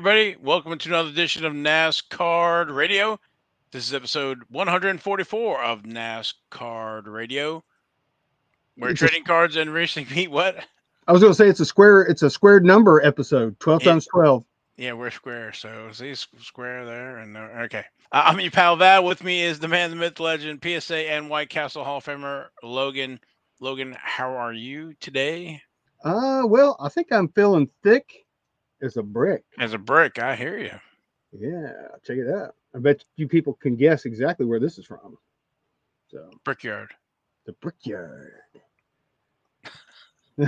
Everybody, welcome to another edition of NasCard Radio. This is episode 144 of NasCard Radio. We're trading cards and racing meet. What? I was going to say it's a square. It's a squared number episode. Twelve Yeah. times twelve. Yeah, we're square. So see square there and there. Okay. Uh, I'm your pal Val. With me is the man, the myth, legend, PSA and White Castle Hall of Famer Logan. Logan, how are you today? Uh, well, I think I'm feeling thick as a brick. As a brick, I hear you. Yeah, check it out. I bet you people can guess exactly where this is from. So Brickyard. the brickyard.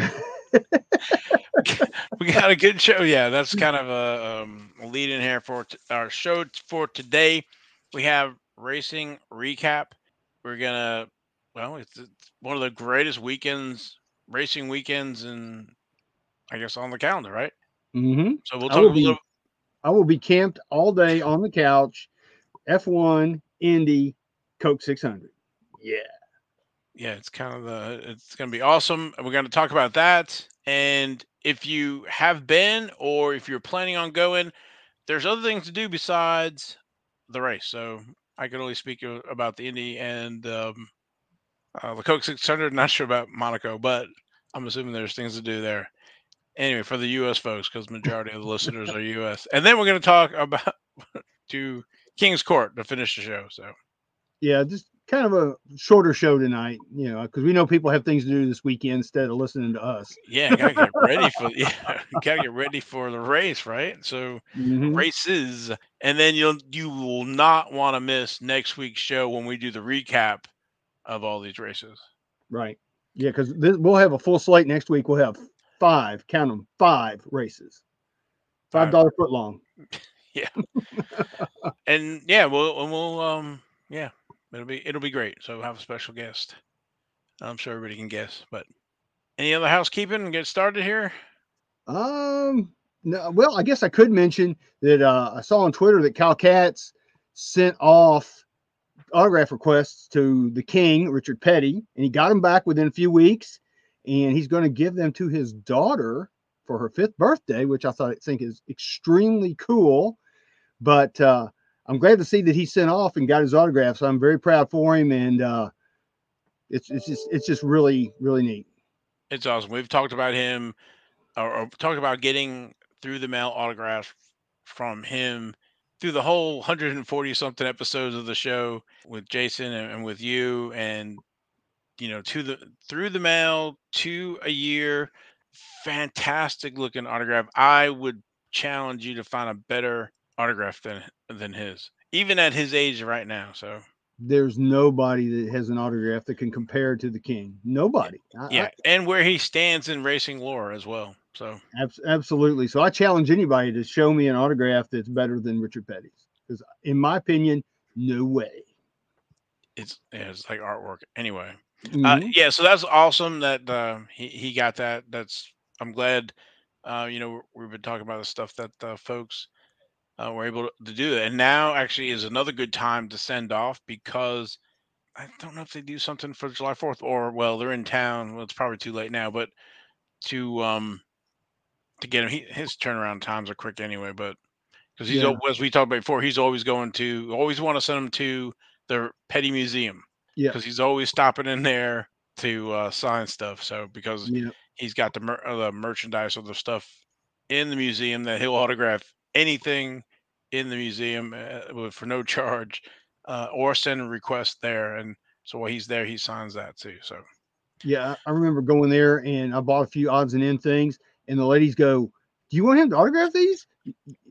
we got a good show. Yeah, that's kind of a, um, a lead in here for t- our show t- for today. We have racing recap. We're gonna, well, it's, it's one of the greatest weekends, racing weekends, and I guess on the calendar, right? Hmm So we'll I talk will a be- little. I will be camped all day on the couch. F1, Indy, Coke 600. Yeah. Yeah, it's kind of the. It's gonna be awesome. We're gonna talk about that. And if you have been, or if you're planning on going, there's other things to do besides the race. So I can only speak about the Indy and um, uh, the Coke 600. Not sure about Monaco, but I'm assuming there's things to do there. Anyway, for the U.S. folks, because majority of the listeners are U.S. And then we're going to talk about to King's Court to finish the show. So Yeah, just kind of a shorter show tonight, you know, because we know people have things to do this weekend instead of listening to us. yeah, gotta get ready for yeah, gotta get ready for the race, right? So Mhm. races, and then you'll you will not want to miss next week's show when we do the recap of all these races. Right. Yeah, because we'll have a full slate next week. We'll have five, count them, five races, five dollar foot long. Yeah, and yeah, we'll and we'll um yeah, it'll be it'll be great. So we'll have a special guest. I'm sure everybody can guess, but any other housekeeping and get started here? Um, no, well, I guess I could mention that uh, I saw on Twitter that Cal Katz sent off autograph requests to the King, Richard Petty, and he got them back within a few weeks, and he's going to give them to his daughter for her fifth birthday, which I thought I think is extremely cool. But uh, I'm glad to see that he sent off and got his autograph. So I'm very proud for him, and uh, it's it's just it's just really really neat. It's awesome. We've talked about him or, or talked about getting through the mail autographs from him through the whole 140 something episodes of the show with Jason and, and with you and you know to the through the mail to a year fantastic looking autograph i would challenge you to find a better autograph than than his even at his age right now so there's nobody that has an autograph that can compare to the king. Nobody. I- I- yeah and where he stands in racing lore as well so abs- absolutely. So I challenge anybody to show me an autograph that's better than Richard Petty's. Because in my opinion, no way. it's yeah, it's like artwork anyway Uh, Mhm. yeah, so that's awesome that uh, he he got that. That's I'm glad. Uh, you know, we've been talking about the stuff that uh, folks uh, were able to do, and now actually is another good time to send off because I don't know if they do something for July Fourth or well, they're in town. Well, it's probably too late now, but to um to get him, he, his turnaround times are quick anyway. But because he's Yeah. as we talked about before, he's always going to always want to send him to the Petty Museum Yeah. because he's always stopping in there to uh, sign stuff. So because yeah. he's got the mer- uh, the merchandise or the stuff in the museum that he'll autograph anything in the museum uh, for no charge, uh, or send a request there. And so while he's there, he signs that too. So Yeah. I I remember going there and I bought a few odds and end things, and the ladies go, Do you want him to autograph these?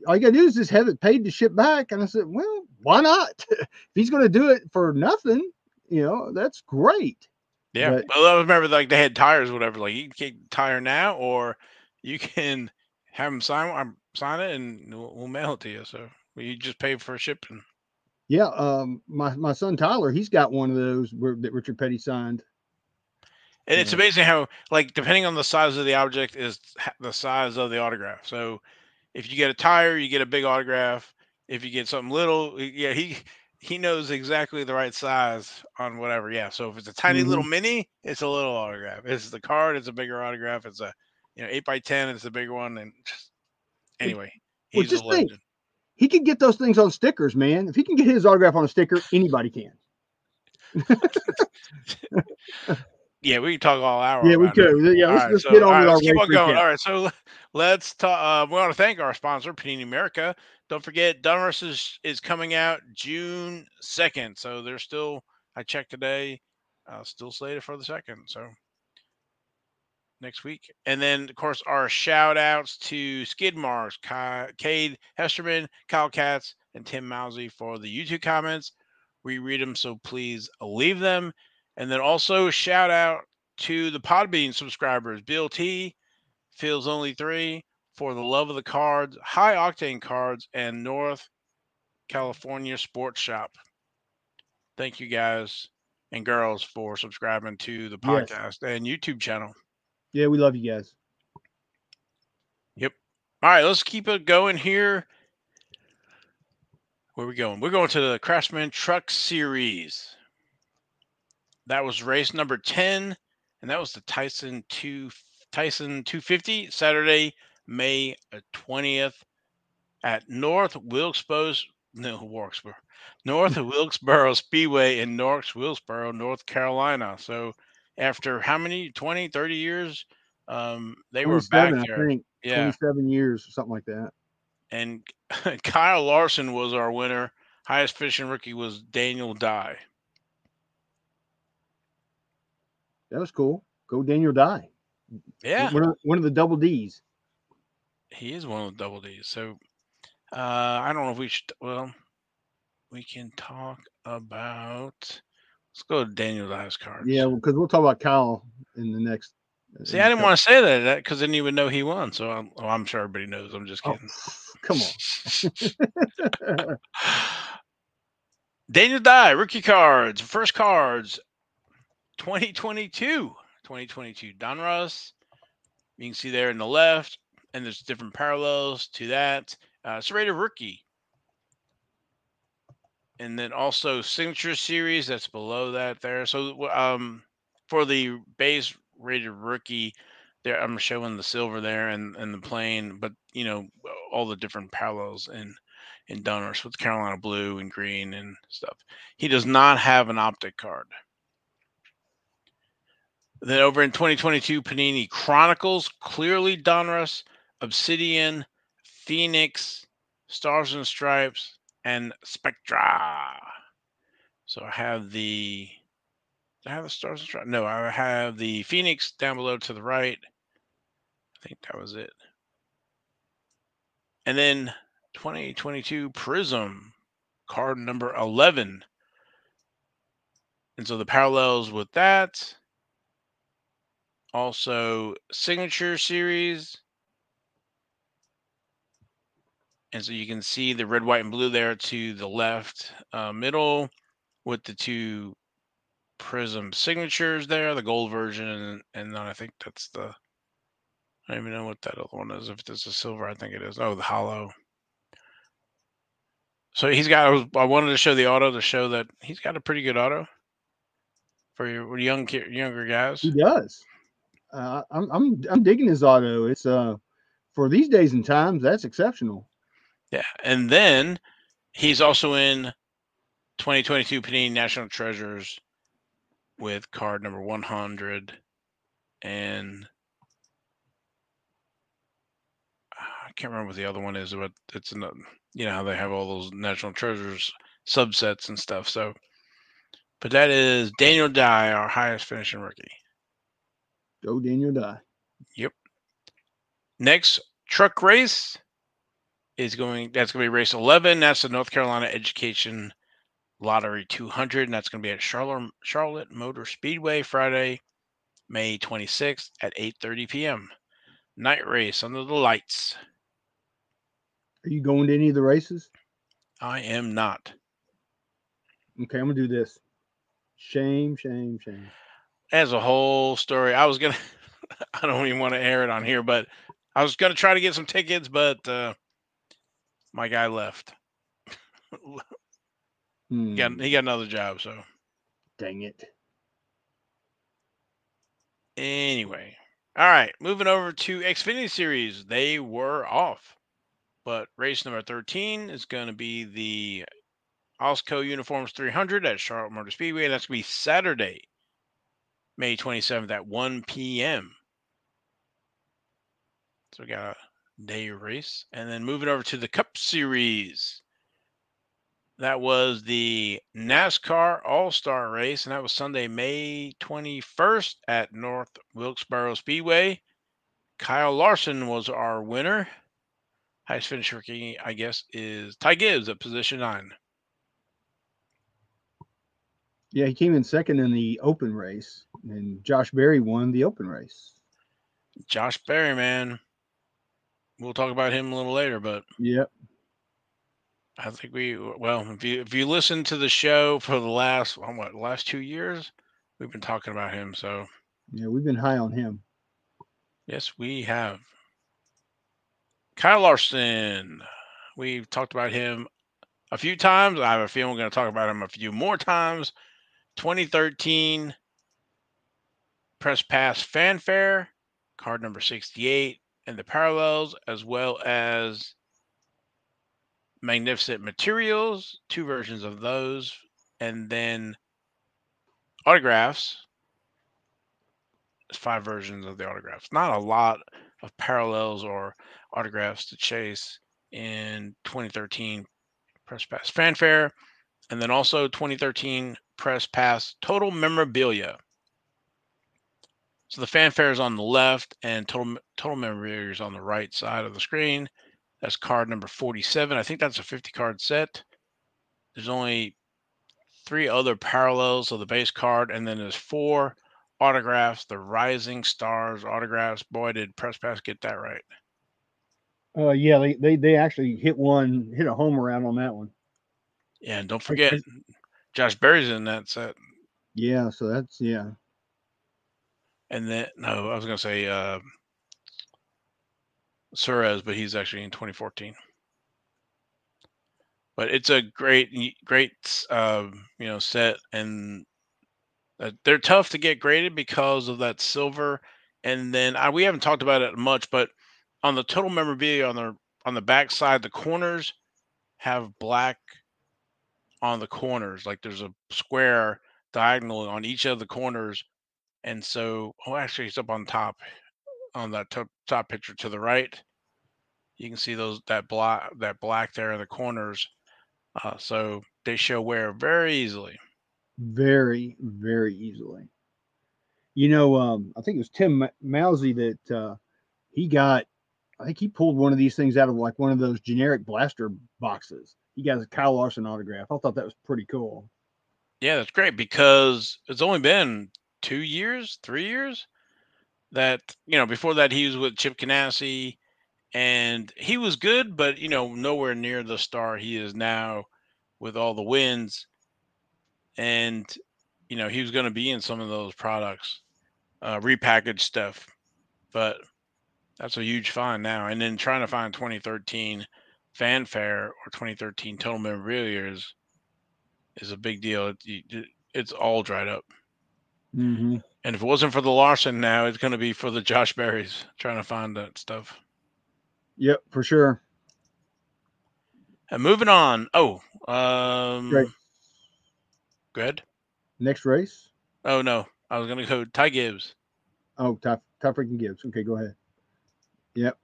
All you gotta do is just have it paid to ship back. And I said, Well, why not? if he's gonna do it for nothing, you know, that's great. yeah, But- well, I remember like they had tires, whatever. Like you can get tire now, or you can have them sign one- sign it, and we'll, we'll mail it to you. So you just pay for shipping. Yeah, um, my my son Tyler, he's got one of those where, that Richard Petty signed. And it's amazing how, like, depending on the size of the object, is the size of the autograph. So, if you get a tire, you get a big autograph. If you get something little, yeah, he he knows exactly the right size on whatever. Yeah. So if it's a tiny little mini, it's a little autograph. If it's the card, it's a bigger autograph. It's a you know eight by ten, it's a bigger one. And just anyway, He's just a think. legend. He could get those things on stickers, man. If he can get his autograph on a sticker, anybody can. Yeah, we can talk all hour. Yeah, we about it. could. Yeah, All let's, right, let's so, get on right, with our let's keep on going. All right, so let's talk. Uh, we want to thank our sponsor, Panini America. Don't forget, Donruss is is coming out June second. So they're still. I checked today, uh, still slated for the second. So next week, and then of course our shout outs to Skid Marks, Ki- Cade Hesterman, Kyle Katz, and Tim Mousy for the YouTube comments. We read them, so please leave them. And then also shout out to the Podbean subscribers, Bill T, Feels Only Three, For the Love of the Cards, High Octane Cards, and North California Sports Shop. Thank you guys and girls for subscribing to the Yes. podcast and YouTube channel. Yeah, we love you guys. Yep. All right, let's keep it going here. Where we going? We're going to the Craftsman Truck Series. That was race number 10, and that was the Tyson 2 Tyson 250 Saturday, May uh, 20th at North Wilkesboro, no, Wilkesboro. North Wilkesboro Speedway in North Wilkesboro, North Carolina. So after how many 20, 30 years um they were back there. I think. Yeah. 27 years or something like that. and Kyle Larson was our winner. Highest fishing rookie was Daniel Dye. That was cool. Go Daniel Dye. Yeah, One of, one of the double D's. He is one of the double D's. So uh, I don't know if we should. Well, we can talk about. Let's go to Daniel Dye's cards. Yeah, because we'll talk about Kyle in the next. See, I didn't want to say that because then you would know he won. So I'm, oh, I'm sure everybody knows. I'm just Oh, kidding. come on. Daniel Dye, rookie cards, first cards, 2022. 2022. Donruss. You can see there in the left, and there's different parallels to that. Uh, it's rated rookie. And then also signature series that's below that there. So um for the base rated rookie, there I'm showing the silver there and, and the plain, but you know, all the different parallels in in Donruss with Carolina blue and green and stuff. He does not have an optic card. Then over in 2022, Panini Chronicles, clearly Donruss, Obsidian, Phoenix, Stars and Stripes, and Spectra. So I have the. I have the Stars and Stripes? No, I have the Phoenix down below to the right. I think that was it. And then 2022 Prism, card number 11. And so the parallels with that. Also, signature series. And so you can see the red, white, and blue there to the left uh, middle with the two prism signatures there, the gold version, and, then I think that's the I don't even know what that other one is. If it's a silver, I think it is. Oh, the holo. So he's got. I, wanted to show the auto to show that he's got a pretty good auto for your young younger guys. He does. Uh, I'm I'm I'm digging his auto. It's uh for these days and times that's exceptional. Yeah, and then he's also in 2022 Panini National Treasures with card number 100 and I can't remember what the other one is, but it's in you know how they have all those National Treasures subsets and stuff. So, but that is Daniel Dye, our highest finishing rookie. Go Daniel Dye. Yep. Next truck race is going. That's going to be race eleven. That's the North Carolina Education Lottery 200, and that's going to be at Charlotte Charlotte Motor Speedway Friday, May 26th at 8:30 p.m. Night race under the lights. Are you going to any of the races? I am not. Okay, I'm gonna do this. Shame, shame, shame. As a whole story, I was gonna. I don't even want to air it on here, but I was gonna try to get some tickets, but uh, my guy left. Hmm, He got he got another job, so dang it. anyway. All right, moving over to Xfinity Series. They were off. But race number 13 is going to be the Alsco Uniforms 300 at Charlotte Motor Speedway. That's going to be Saturday, May 27th at 1 p.m. So we got a day race. And then moving over to the Cup Series. That was the NASCAR All Star race, and that was Sunday, May 21st at North Wilkesboro Speedway. Kyle Larson was our winner. Highest finish rookie, I guess, is Ty Gibbs at position nine. Yeah, he came in second in the open race, and Josh Berry won the open race. Josh Berry, man. We'll talk about him a little later, but Yep. I think we well, if you if you listen to the show for the last what last two years, we've been talking about him. So Yeah, we've been high on him. yes, we have. Kyle Larson. We've talked about him a few times. I have a feeling we're going to talk about him a few more times. 2013 Press Pass Fanfare, card number 68, and the parallels, as well as Magnificent Materials, two versions of those, and then autographs. Five versions of the autographs. Not a lot of parallels or autographs to chase in 2013 Press Pass Fanfare, and then also 2013 Press Pass Total Memorabilia. So the fanfare is on the left, and total total memorabilia is on the right side of the screen. That's card number 47. I think that's a 50 card set. There's only three other parallels of the base card, and then there's four autographs, the Rising Stars autographs. Boy, did Press Pass get that right. Uh, yeah, they, they they actually hit one, hit a home around on that one. Yeah, and don't forget, Josh Berry's in that set. Yeah, so that's yeah. And then, no, I was to say uh, Suarez, but he's actually in 2014. But it's a great, great, uh, you know, set, and uh, they're tough to get graded because of that silver. And then I, we haven't talked about it much, but on the total memorabilia on the on the back side, the corners have black on the corners. Like there's a square diagonal on each of the corners. And so, oh, actually, it's up on top on that top, top picture to the right. You can see those that black that black there in the corners. Uh, so they show wear very easily. Very, very easily. You know, um, I think it was Tim Mousy that uh, he got. I think he pulled one of these things out of like one of those generic blaster boxes. He got a Kyle Larson autograph. I thought that was pretty cool. Yeah, that's great because it's only been two years, three years that you know before that he was with Chip Ganassi and he was good, but you know nowhere near the star he is now with all the wins. And you know he was going to be in some of those products, uh, repackaged stuff, but that's a huge find now. And then trying to find 2013 fanfare or 2013 total memorabilia is is a big deal. It, it's all dried up. Mm-hmm. And if it wasn't for the Larson now, it's going to be for the Josh Berries trying to find that stuff. Yep, for sure. And moving on. Oh, um, Great. Go ahead. Next race. Oh no, I was going to go Ty Gibbs. Oh, Ty, Ty freaking Gibbs. Okay, go ahead. Yep.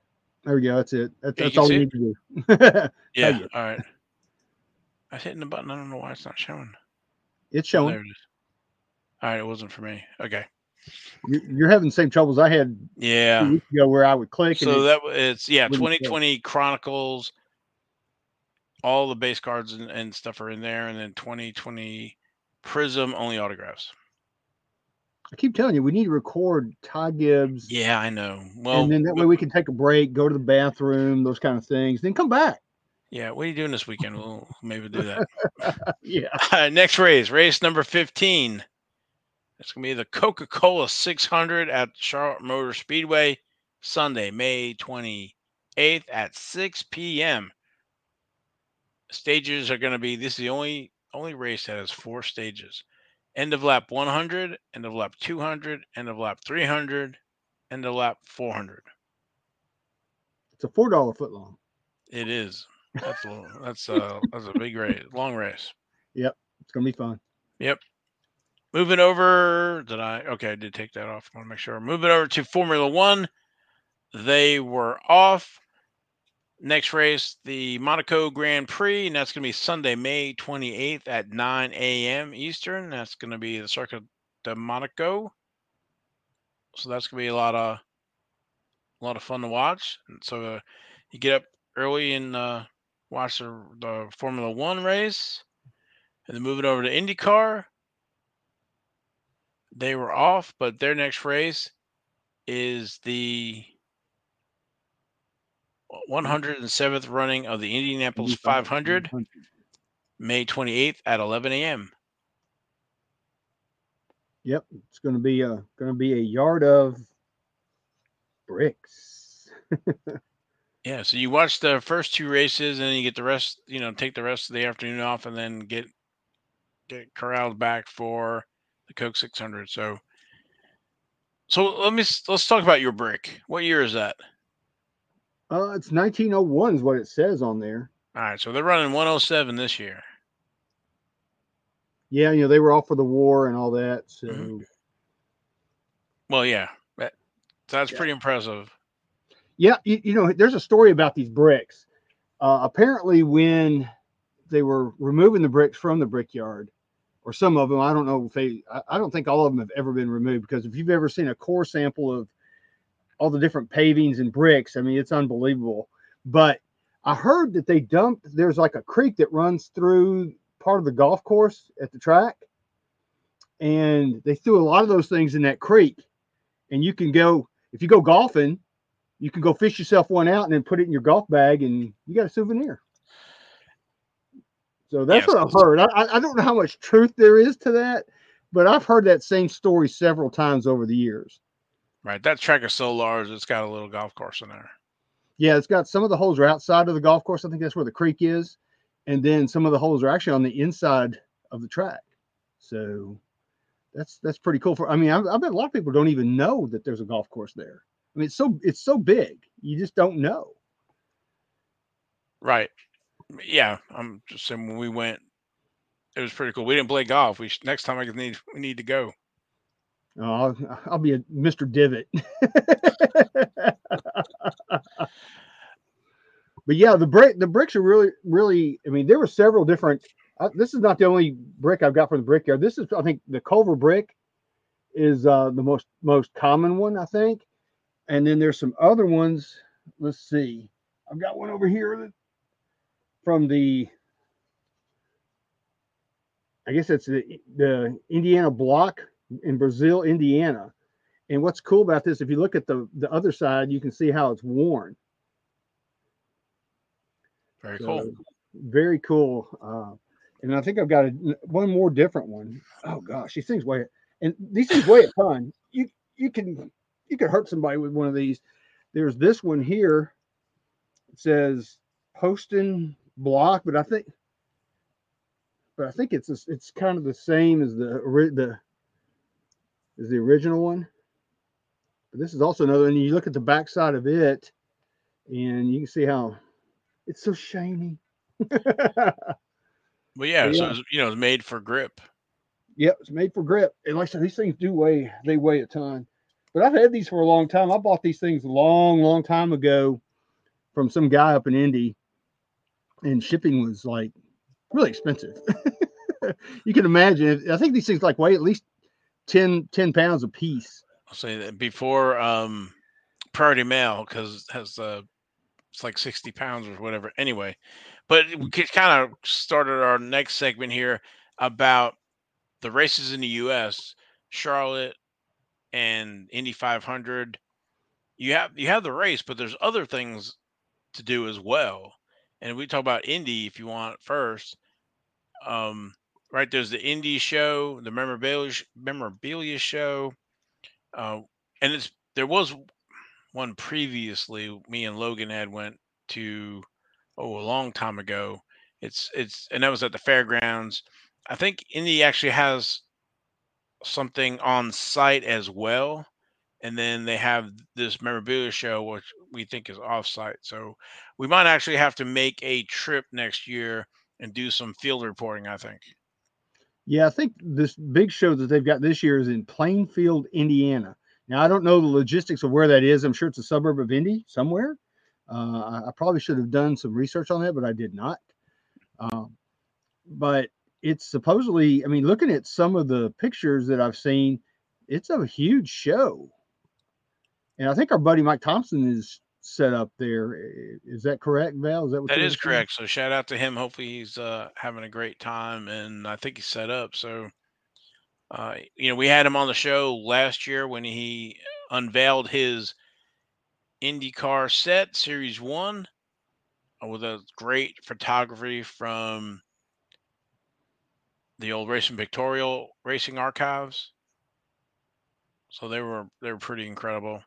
There we go. That's it. That's, Yeah, that's all we need to do. Yeah. All right. I was hitting the button. I don't know why it's not showing. it's Oh, showing. there it is. All right, it wasn't for me. Okay. You're, having the same troubles I had Yeah. ago where I would click So that it's yeah, wouldn't 2020 Chronicles. All the base cards and, and stuff are in there, and then 2020 Prism only autographs. I keep telling you, we need to record Ty Gibbs. Yeah, I know. Well, and then that way we can take a break, go to the bathroom, those kind of things, then come back. yeah. What are you doing this weekend? We'll maybe do that. Yeah. Right, next race, race number 15. It's going to be the Coca Cola 600 at Charlotte Motor Speedway, Sunday, May 28th at 6 p.m. Stages are going to be this is the only only race that has four stages end of lap 100, end of lap 200, end of lap 300, end of lap 400. It's a four dollar foot long. It is. That's a, that's a that's a big race, long race. Yep, it's gonna be fun. Yep. Moving over, did I? Okay, I did take that off. I want to make sure. Moving over to Formula One, they were off. Next race, the Monaco Grand Prix, and that's going to be Sunday, May 28th at 9 a.m. Eastern. That's going to be the Circuit de Monaco. So that's going to be a lot of a lot of fun to watch. And so uh, you get up early and uh, watch the, the Formula One race, and then move it over to IndyCar. They were off, but their next race is the 107th running of the Indianapolis 500, May 28th at 11 a.m. Yep, it's going to be uh, a going to be a yard of bricks. yeah, so you watch the first two races, and then you get the rest. You know, take the rest of the afternoon off, and then get get corralled back for the Coke 600. So, so let me let's talk about your brick. What year is that? Uh, it's 1901 is what it says on there. All right, so they're running 107 this year. Yeah, you know they were all for the war and all that. So, mm-hmm. well, yeah, that, that's yeah. pretty impressive. Yeah, you, you, know, there's a story about these bricks. Uh, apparently, when they were removing the bricks from the brickyard, or some of them, I don't know if they, I, don't think all of them have ever been removed because if you've ever seen a core sample of all the different pavings and bricks. I mean, it's unbelievable. But I heard that they dumped, there's like a creek that runs through part of the golf course at the track. And they threw a lot of those things in that creek. And you can go, if you go golfing, you can go fish yourself one out and then put it in your golf bag and you got a souvenir. So that's yes. what I've heard. I, I don't know how much truth there is to that, but I've heard that same story several times over the years. Right. That track is so large, it's got a little golf course in there. Yeah, it's got some of the holes are outside of the golf course. I think that's where the creek is. And then some of the holes are actually on the inside of the track. So that's that's pretty cool. For I mean, I, I bet a lot of people don't even know that there's a golf course there. I mean, it's so it's so big, you just don't know. Right. Yeah, I'm just saying when we went, it was pretty cool. We didn't play golf. We next time I need we need to go. Oh, I'll, be a Mr. Divot. but yeah, the brick the bricks are really really. I mean, there were several different. Uh, this is not the only brick I've got from the brickyard. This is I think the Culver brick is uh, the most most common one I think, and then there's some other ones. Let's see. I've got one over here from the. I guess it's the the Indiana block in Brazil, Indiana. And what's cool about this, if you look at the, the other side, you can see how it's worn. Very so, cool. Very cool. Uh, and I think I've got a, one more different one. Oh gosh, these things weigh and these things weigh a ton. You you can you can hurt somebody with one of these. There's this one here. It says Poston block, but I think but I think it's it's kind of the same as the the is the original one. But this is also another, and you look at the back side of it, and you can see how it's so shiny. well, yeah, yeah. so it's, you know, it's made for grip. Yep, it's made for grip. And like I said, these things do weigh, they weigh a ton. But I've had these for a long time. I bought these things a long, long time ago from some guy up in Indy, and shipping was like really expensive. you can imagine. I think these things like weigh at least 10, 10 pounds a piece. I'll say that before um, Priority Mail because has uh, it's like sixty pounds or whatever. Anyway, but we kind of started our next segment here about the races in the U.S. Charlotte and Indy 500. You have you have the race, but there's other things to do as well. And we talk about Indy if you want first. Um, right? There's the Indy show, the memorabilia memorabilia show, uh, and it's there was one previously. Me and Logan had went to oh a long time ago. It's it's and that was at the fairgrounds. I think Indy actually has something on site as well. And then they have this memorabilia show, which we think is offsite. So we might actually have to make a trip next year and do some field reporting. I think. Yeah, I think this big show that they've got this year is in Plainfield, Indiana. Now I don't know the logistics of where that is. I'm sure it's a suburb of Indy somewhere. Uh, I, probably should have done some research on that, but I did not. Um, but it's supposedly, I mean, looking at some of the pictures that I've seen, it's a huge show. And I think our buddy Mike Thompson is set up there. Is that correct, Val? Is that what that is correct? So shout out to him. Hopefully he's uh, having a great time, and I think he's set up. So, uh, you know, we had him on the show last year when he unveiled his IndyCar set, Series One, uh, with a great photography from the old Racing Pictorial Racing Archives. So they were they were pretty incredible.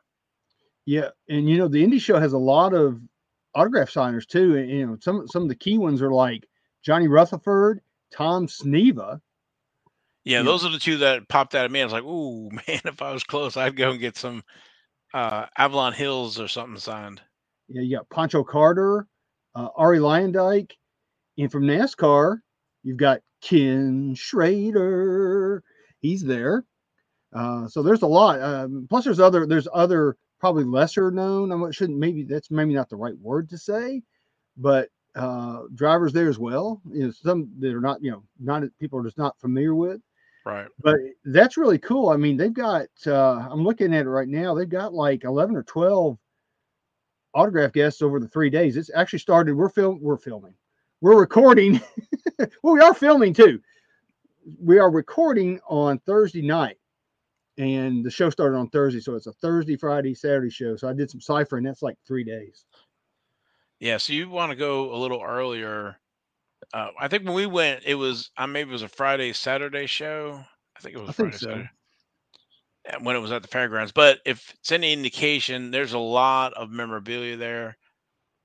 Yeah, and you know the Indy show has a lot of autograph signers too. And you know some some of the key ones are like Johnny Rutherford, Tom Sneva. Yeah, those know. are the two that popped out at me. I was like, "Ooh, man! If I was close, I'd go and get some uh, Avalon Hills or something signed. Yeah, you got Pancho Carter, uh, Arie Luyendyk, and from NASCAR, you've got Ken Schrader. He's there. Uh, so there's a lot. Um, plus, there's other there's other probably lesser known. I shouldn't maybe that's maybe not the right word to say, but uh, drivers there as well. You know, some that are not you know not people are just not familiar with. Right. But that's really cool. I mean, they've got, uh, I'm looking at it right now, they've got like 11 or 12 autograph guests over the three days. It's actually started, we're film, we're filming, we're recording. well, we are filming too. We are recording on Thursday night and the show started on Thursday. So it's a Thursday, Friday, Saturday show. So I did some ciphering. That's like three days. Yeah. So you want to go a little earlier uh, I think when we went, it was uh, maybe it was a Friday Saturday show. I think it was I Friday so. Saturday when it was at the fairgrounds. But if it's any indication, there's a lot of memorabilia there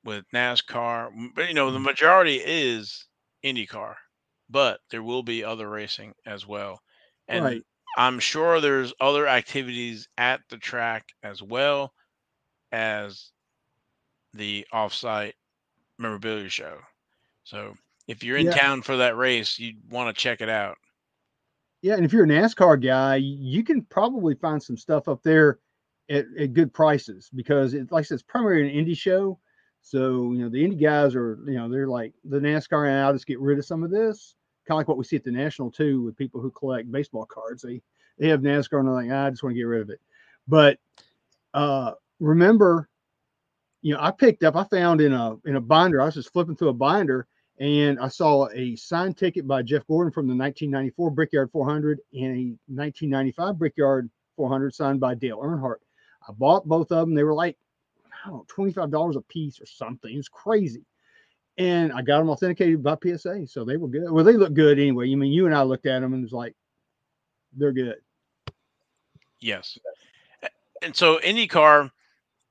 with NASCAR. But you know, the mm-hmm. majority is IndyCar, but there will be other racing as well. And right. I'm sure there's other activities at the track as well as the offsite memorabilia show. So if you're in yeah. town for that race, you'd want to check it out. Yeah, and if you're a NASCAR guy, you can probably find some stuff up there at, at good prices because it, like I said, it's primarily an Indy show. So, you know, the Indy guys are, you know, they're like the NASCAR and I'll just get rid of some of this. Kind of like what we see at the National too with people who collect baseball cards. They they have NASCAR and they're like, ah, I just want to get rid of it. But uh remember, you know, I picked up, I found in a in a binder, I was just flipping through a binder and I saw a signed ticket by Jeff Gordon from the 1994 Brickyard 400 and a 1995 Brickyard 400 signed by Dale Earnhardt. I bought both of them. They were like, I don't know, $25 a piece or something. It's crazy. And I got them authenticated by PSA. So they were good. Well, they look good anyway. I mean, you and I looked at them and it was like, they're good. Yes. And so IndyCar,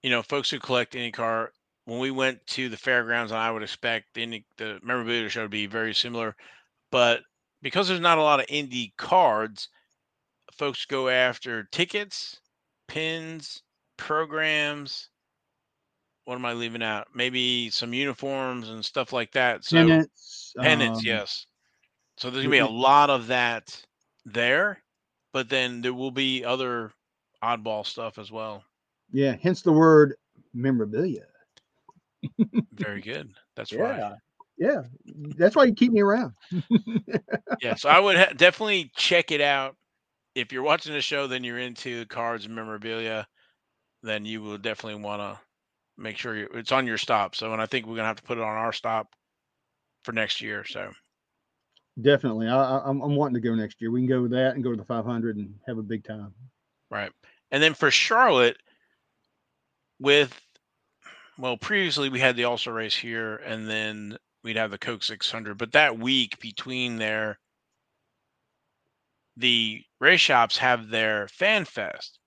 you know, folks who collect IndyCar, when we went to the fairgrounds, I would expect the, the memorabilia show to be very similar, but because there's not a lot of Indy cards, folks go after tickets, pins, programs. What am I leaving out? Maybe some uniforms and stuff like that. So pennants, pennants, um, yes. So there's gonna be a lot of that there, but then there will be other oddball stuff as well. Yeah, hence the word memorabilia. Very good. That's yeah. right. Yeah, that's why you keep me around. yeah, so I would ha- definitely check it out. If you're watching the show, then you're into cards and memorabilia, then you will definitely want to make sure you, it's on your stop. So, and I think we're gonna have to put it on our stop for next year. So, definitely, I, I'm, I'm wanting to go next year. We can go with that and go to the 500 and have a big time. Right, and then for Charlotte, with well, previously we had the All Star race here, and then we'd have the Coke 600. But that week between there, the race shops have their fan fest.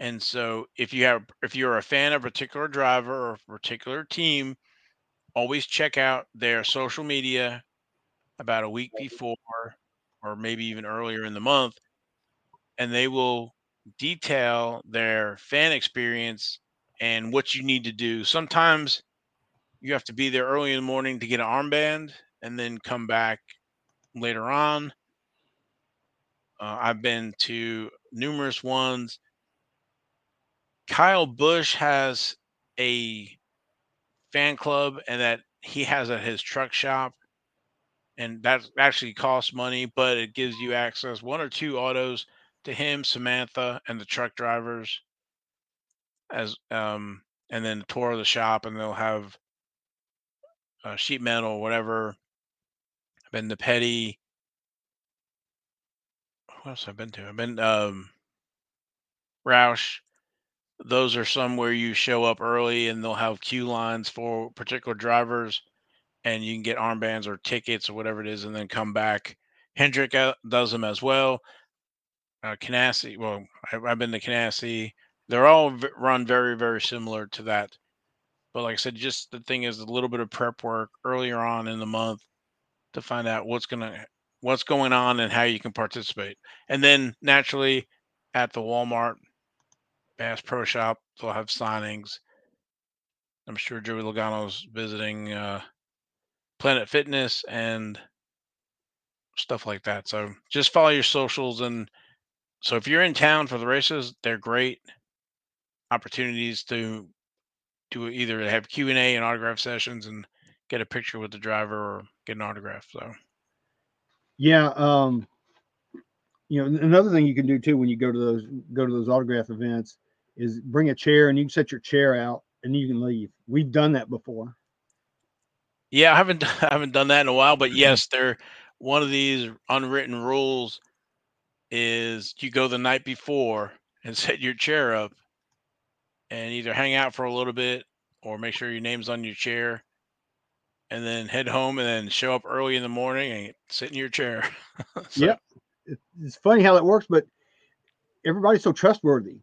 And so if you have if you're a fan of a particular driver or a particular team, always check out their social media about a week before or maybe even earlier in the month and they will detail their fan experience and what you need to do. Sometimes you have to be there early in the morning to get an armband and then come back later on. Uh, I've been to numerous ones. Kyle Busch has a fan club and that he has at his truck shop. And that actually costs money, but it gives you access one or two autos to him, Samantha, and the truck drivers as um and then tour of the shop and they'll have uh, sheet metal whatever. I've been to Petty. What else I've been to? I've been um Roush. Those are some where you show up early and they'll have queue lines for particular drivers and you can get armbands or tickets or whatever it is and then come back. Hendrick uh, does them as well. Uh, Ganassi, well, I've been to Ganassi. They're all run very, very similar to that. But like I said, just the thing is a little bit of prep work earlier on in the month to find out what's gonna what's going on and how you can participate. And then naturally at the Walmart Bass Pro Shop, they'll have signings. I'm sure Joey Logano's visiting uh, Planet Fitness and stuff like that. So just follow your socials and so if you're in town for the races, they're great opportunities to do either have Q and A and autograph sessions and get a picture with the driver or get an autograph. So Yeah, um, you know, another thing you can do too when you go to those go to those autograph events is bring a chair and you can set your chair out and you can leave. We've done that before. yeah, I haven't I haven't done that in a while, but yes, they're one of these unwritten rules is you go the night before and set your chair up and either hang out for a little bit or make sure your name's on your chair and then head home and then show up early in the morning and sit in your chair. So, Yep. It's funny how that works, but everybody's so trustworthy,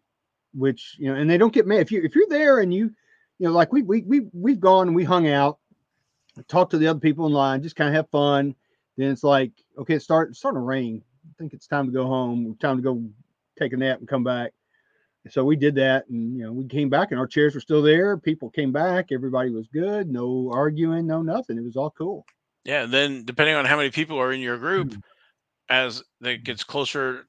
which you know, and they don't get mad if you if you're there and you, you know, like we we we we've gone and we hung out, talked to the other people in line, just kind of have fun. Then it's like, okay, it's start it's starting to rain. I think it's time to go home. Time to go take a nap and come back. So we did that, and you know, we came back and our chairs were still there. People came back. Everybody was good. No arguing. No nothing. It was all cool. Yeah, and then depending on how many people are in your group, Mm. as it gets closer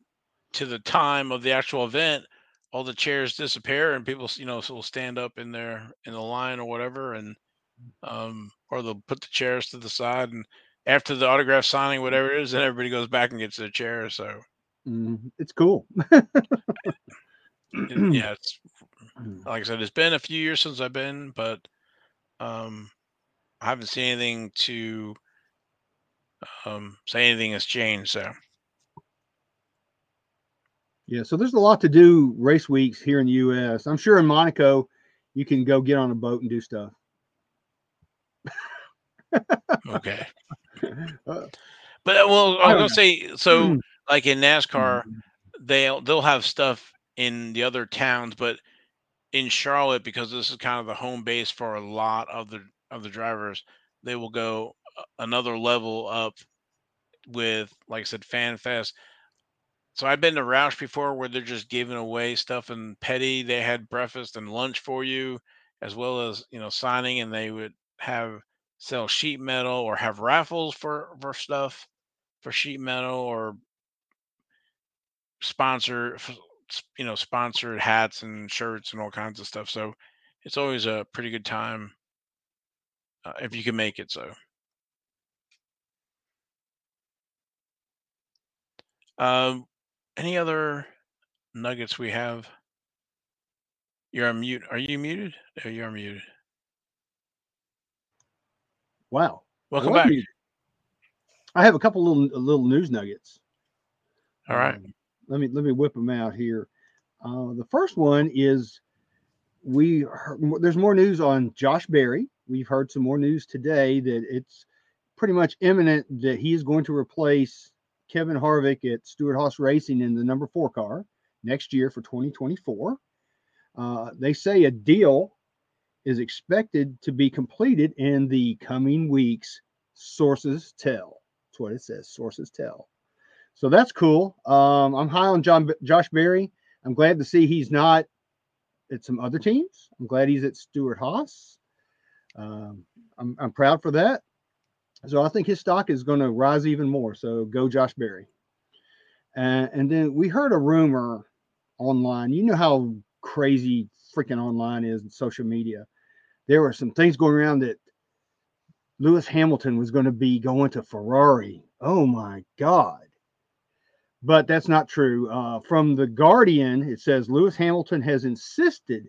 to the time of the actual event, all the chairs disappear and people, you know, so will stand up in their in the line or whatever, and um, or they'll put the chairs to the side, and after the autograph signing, whatever it is, then everybody goes back and gets their chair. So Mm, it's cool. yeah, it's like I said, it's been a few years since I've been, but um, I haven't seen anything to um, say anything has changed. So Yeah, so there's a lot to do race weeks here in the U.S. I'm sure in Monaco, you can go get on a boat and do stuff. okay. Uh, But uh, well, I I don't was gonna say so. Like in NASCAR, mm, they'll they'll have stuff in the other towns, but in Charlotte, because this is kind of the home base for a lot of the of the drivers, they will go another level up with, like I said, Fan Fest. So I've been to Roush before, where they're just giving away stuff and petty. They had breakfast and lunch for you, as well as you know signing, and they would have sell sheet metal or have raffles for for stuff for sheet metal or sponsor you know sponsored hats and shirts and all kinds of stuff so it's always a pretty good time uh, if you can make it so um any other nuggets we have you're on mute are you muted oh, you're muted wow. I welcome was back muted. I have a couple little little news nuggets. all right Um, let me let me whip them out here. Uh, the first one is we heard, there's more news on Josh Berry. We've heard some more news today that it's pretty much imminent that he is going to replace Kevin Harvick at Stewart Haas Racing in the number four car next year for 2024. Uh, they say a deal is expected to be completed in the coming weeks. Sources tell. That's what it says. Sources tell. So that's cool. Um, I'm high on John Josh Berry. I'm glad to see he's not at some other teams. I'm glad he's at Stewart-Haas. Um, I'm, I'm proud for that. So I think his stock is going to rise even more. So go Josh Berry. And then we heard a rumor online. You know how crazy freaking online is and social media. There were some things going around that Lewis Hamilton was going to be going to Ferrari. Oh my God. But that's not true. Uh, from The Guardian, it says Lewis Hamilton has insisted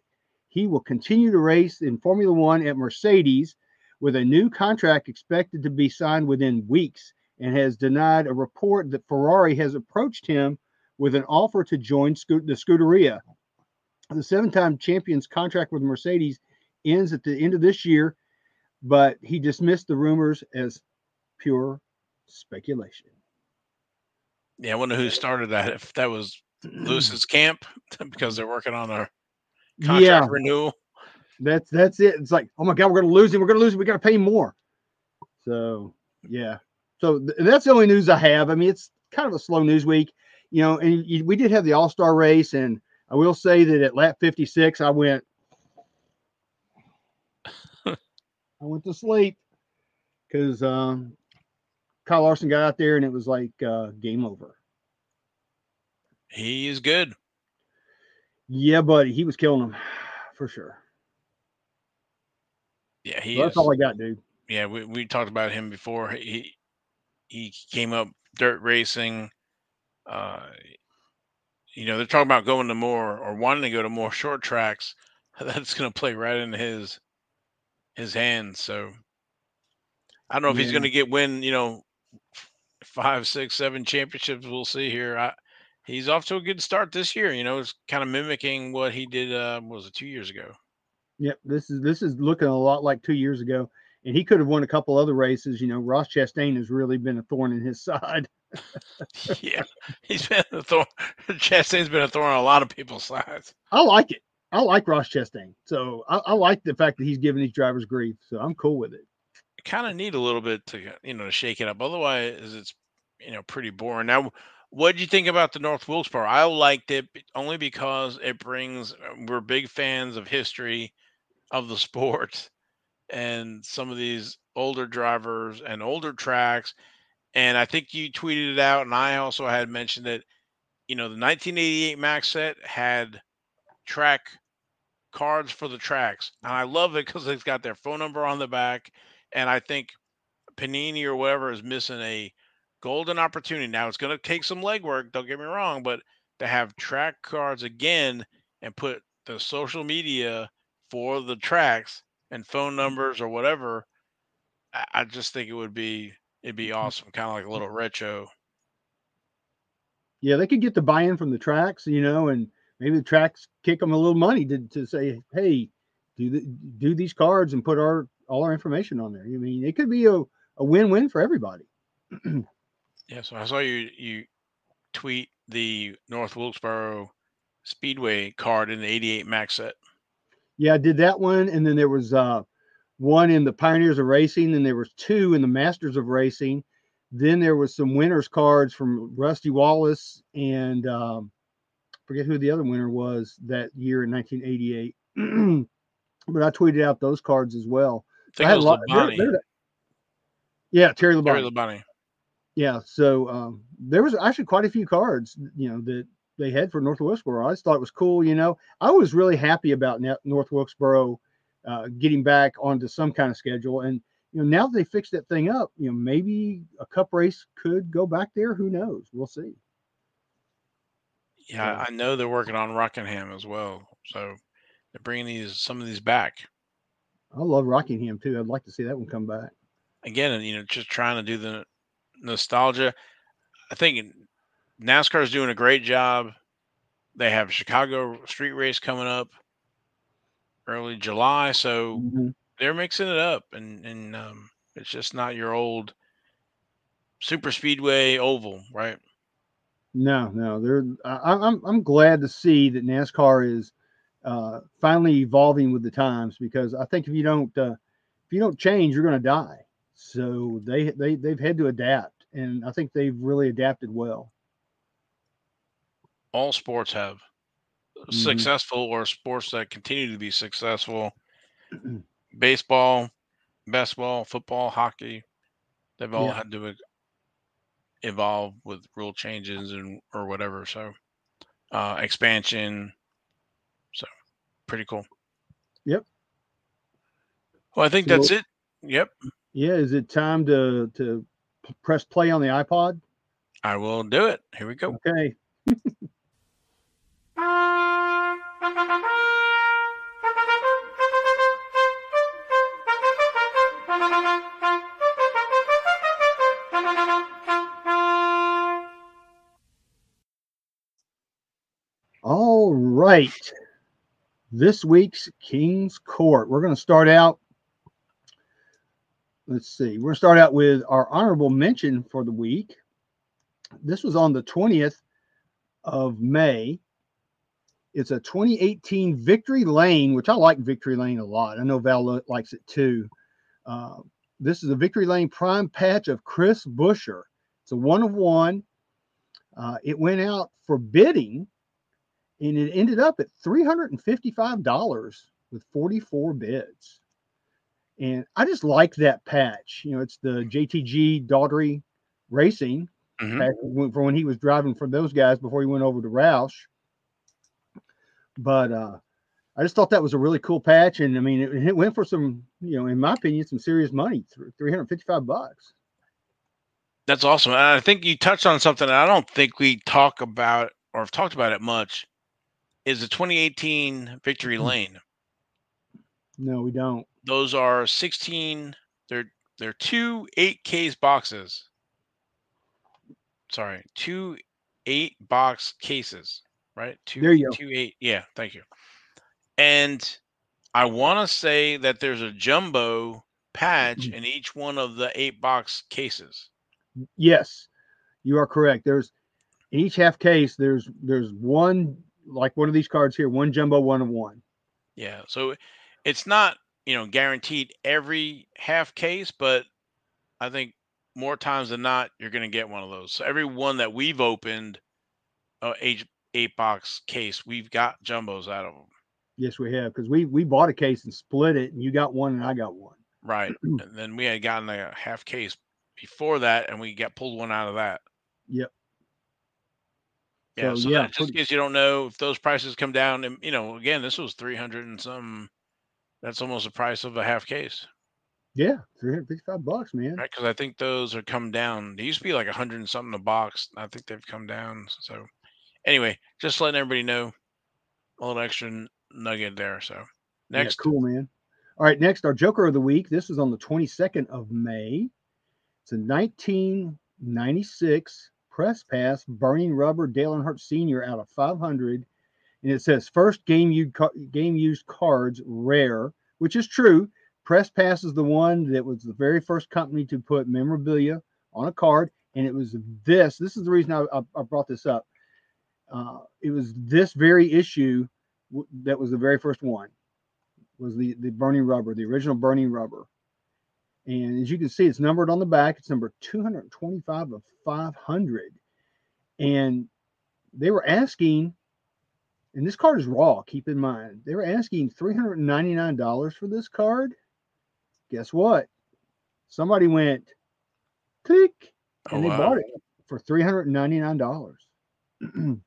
he will continue to race in Formula One at Mercedes with a new contract expected to be signed within weeks and has denied a report that Ferrari has approached him with an offer to join the Scuderia. The seven time champion's contract with Mercedes ends at the end of this year, but he dismissed the rumors as pure speculation. Yeah, I wonder who started that. If that was Lewis's camp, because they're working on a contract yeah. renewal. That's that's it. It's like, oh my god, we're gonna lose him. We're gonna lose him. We gotta pay more. So yeah. So th- that's the only news I have. I mean, it's kind of a slow news week, you know. And you, we did have the All Star race, and I will say that at lap 56, I went, I went to sleep because um, Kyle Larson got out there, and it was like uh, game over. He is good. Yeah, buddy, he was killing him for sure. Yeah, he. So that's all I got, dude. Yeah, we, we talked about him before. He he came up dirt racing. Uh, you know, they're talking about going to more or wanting to go to more short tracks. That's going to play right into his his hands. So I don't know if yeah. he's going to get win. You know, five, six, seven championships. We'll see here. I, he's off to a good start this year. You know, it's kind of mimicking what he did. Uh, was it two years ago? Yep, this is this is looking a lot like two years ago, and he could have won a couple other races. You know, Ross Chastain has really been a thorn in his side. yeah, he's been a thorn. Chastain's been a thorn on a lot of people's sides. I like it. I like Ross Chastain, so I, I like the fact that he's giving these drivers grief. So I'm cool with it. Kind of need a little bit to you know to shake it up. Otherwise, it's you know pretty boring. Now, what do you think about the North Wilkesboro? I liked it only because it brings. Uh, we're big fans of history of the sport and some of these older drivers and older tracks. And I think you tweeted it out, and I also had mentioned that, you know, the 1988 Maxx set had track cards for the tracks. And I love it because it's got their phone number on the back. And I think Panini or whatever is missing a golden opportunity. Now it's going to take some legwork, don't get me wrong, but to have track cards again and put the social media for the tracks and phone numbers or whatever, I, just think it would be it'd be mm-hmm. awesome, kind of like a little retro. Yeah, they could get the buy-in from the tracks, you know, and maybe the tracks kick them a little money to, to say, hey, do the, do these cards and put our all our information on there. I mean, it could be a, a win-win for everybody. yeah, so I saw you you tweet the North Wilkesboro Speedway card in the 88 Maxx set yeah, I did that one, and then there was uh, one in the Pioneers of Racing, and there was two in the Masters of Racing. Then there was some winners cards from Rusty Wallace and um, forget who the other winner was that year in 1988. but I tweeted out those cards as well. I, I had a lot. They're, they're, yeah, Terry Labonte. Terry Labonte. Yeah, so um, there was actually quite a few cards, you know, that they had for North Wilkesboro. I just thought it was cool. You know, I was really happy about North Wilkesboro uh, getting back onto some kind of schedule. And you know, now that they fixed that thing up, you know, maybe a cup race could go back there. Who knows? We'll see. Yeah, I know they're working on Rockingham as well. So they're bringing these some of these back. I love Rockingham too. I'd like to see that one come back. Again, you know, just trying to do the nostalgia. I think NASCAR is doing a great job. They have Chicago street race coming up early July, so mm-hmm. they're mixing it up, and and um, it's just not your old super speedway oval, right? No, no, they're. I, I'm I'm glad to see that NASCAR is uh, finally evolving with the times because I think if you don't uh, if you don't change, you're going to die. So they they they've had to adapt, and I think they've really adapted well all sports have. Mhm. successful or sports that continue to be successful. Baseball, basketball, football, hockey, they've all Yeah. had to evolve with rule changes and or whatever. So uh expansion. So pretty cool. Yep. Well, I think So- that's it. Yep. Yeah, is it time to to press play on the iPod? I will do it. Here we go. Okay. All right. This week's King's Court. We're going to start out. Let's see. We're going to start out with our honorable mention for the week. This was on the 20th of May. It's a 2018 Victory Lane, which I like Victory Lane a lot. I know Val likes it too. Uh, this is a Victory Lane prime patch of Chris Buescher. It's a one of one. Uh, it went out for bidding and it ended up at $355 with 44 bids. And I just like that patch. You know, it's the JTG Daugherty Racing Mhm. back for when he was driving for those guys before he went over to Roush. But uh, I just thought that was a really cool patch, and I mean, it, it went for some, you know, in my opinion, some serious money, three hundred fifty-five bucks. That's awesome. And I think you touched on something that I don't think we talk about or have talked about it much is the 2018 Victory Mhm. Lane. No, we don't. Those are 16 they're they're two 8 case boxes. Sorry, two 8 box cases, right? Two There you go. two 8. Yeah, thank you. And I want to say that there's a jumbo patch Mhm. in each one of the 8 box cases. Yes, you are correct. There's in each half case. There's there's one like one of these cards here, one jumbo, one of one. Yeah. So it's not, you know, guaranteed every half case, but I think more times than not, you're going to get one of those. So every one that we've opened, uh, eight, eight box case, we've got jumbos out of them. Yes, we have because we we bought a case and split it, and you got one and I got one. Right. and then we had gotten a half case before that and we got pulled one out of that. Yep. Yeah. So, So, yeah, just in case you don't know if those prices come down and, you know, again, this was 300 and some, that's almost the price of a half case. Yeah, three hundred fifty-five bucks, man. Right, because I think those are come down. They used to be like a hundred and something a box. I think they've come down. So, anyway, just letting everybody know a little extra nugget there. So, Yeah, next, cool, man. All right, next, our Joker of the Week. This was on the 22nd of May. It's a 1996 press pass, Burning Rubber Dale Earnhardt Sr. out of 500. And it says first game, u- ca- game used cards rare, which is true. Press Pass is the one that was the very first company to put memorabilia on a card. And it was this. This is the reason I, I brought this up. Uh, it was this very issue w- that was the very first one was the the burning rubber, the original burning rubber. And as you can see, it's numbered on the back. It's number 225 of 500. And they were asking, and this card is raw, keep in mind, they were asking $399 for this card. Guess what? Somebody went click oh, and they wow. bought it for $399.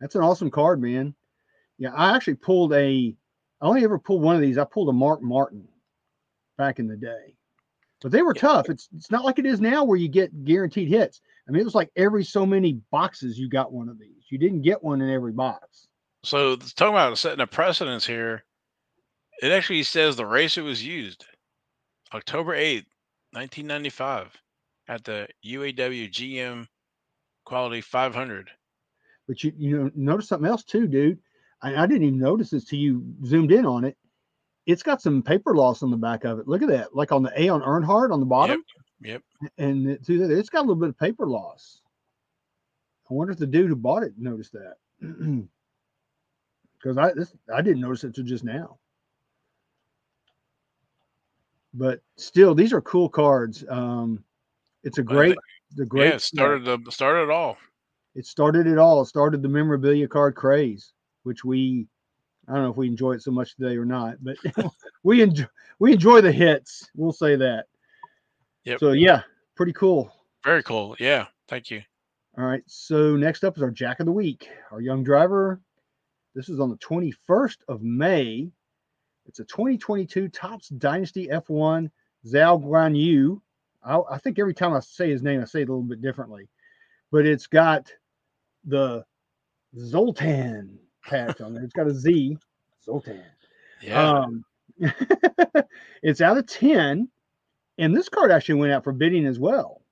That's an awesome card, man. Yeah, I actually pulled a I only ever pulled one of these. I pulled a Mark Martin back in the day. But they were Yeah. tough. It's it's not like it is now where you get guaranteed hits. I mean, it was like every so many boxes you got one of these. You didn't get one in every box. So, let's about setting a precedence here. It actually says the racer was used October 8th, 1995, at the UAW GM Quality 500. But you you know notice something else too, dude. I, I didn't even notice this till you zoomed in on it. It's got some paper loss on the back of it. Look at that, like on the A on Earnhardt on the bottom. Yep. and it- it's got a little bit of paper loss. I wonder if the dude who bought it noticed that. Because I this I didn't notice it till just now. But still, these are cool cards. Um, it's a great, the great. yeah, it started the started it all. It started it all. It started the memorabilia card craze, which we I don't know if we enjoy it so much today or not, but we enjoy we enjoy the hits. We'll say that. Yep. So yeah, pretty cool. Very cool. Yeah. Thank you. All right. So next up is our Jack of the Week, our young driver. This is on the 21st of May. It's a 2022 Topps Dynasty F1 Zhou Guanyu. I, I think every time I say his name, I say it a little bit differently, but it's got the Zoltan patch on there. It's got a Z, Zoltan. Yeah. Um, it's out of 10, and this card actually went out for bidding as well.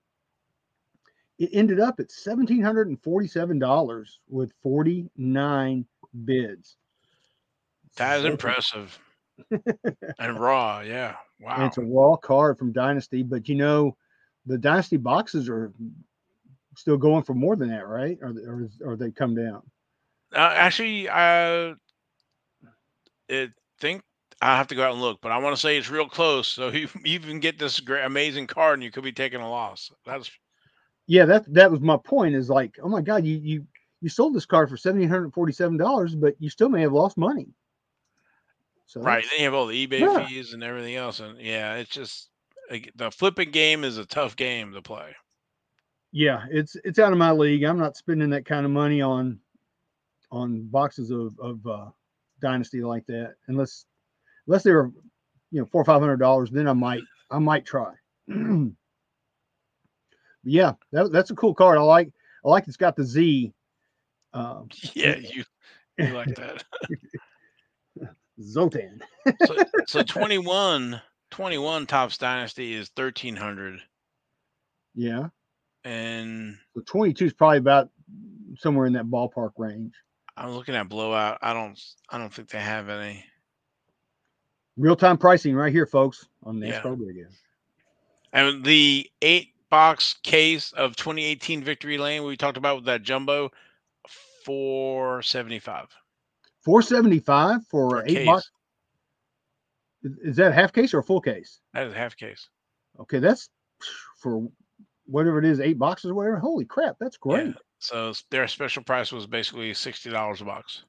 It ended up at $1,747 with 49 bids. that is impressive. and raw. Yeah. And Wow. it's a raw card from Dynasty, but you know, the Dynasty boxes are still going for more than that, right? Or, or, or they come down? Uh, actually, I it think I have to go out and look, but I want to say it's real close. So you even get this great, amazing card, and you could be taking a loss. That's Yeah, that that was my point. Is like, oh my god, you you you sold this card for seventeen hundred forty seven dollars, but you still may have lost money. So right. Then you have all the eBay Yeah. fees and everything else, and yeah, it's just the flipping game is a tough game to play. Yeah, it's it's out of my league. I'm not spending that kind of money on on boxes of of uh, Dynasty like that, unless unless they were you know four or five hundred dollars. Then I might I might try. yeah, that, that's a cool card. I like I like it's got the Z. Um, Yeah, you you like that. Zoltan. so, so 21, 21 Topps Dynasty is thirteen hundred, Yeah, and the 22 is probably about somewhere in that ballpark range. I'm looking at blowout. I don't I don't think they have any. Real time pricing right here, folks, on Yeah. NasCard Radio. And the eight box case of 2018 Victory Lane we talked about with that jumbo, 475 475 for eight case. box. Is- Is that a half case or a full case? That is a half case. Okay, that's for whatever it is, eight boxes or whatever. Holy crap, that's great. Yeah. So their special price was basically sixty dollars a box.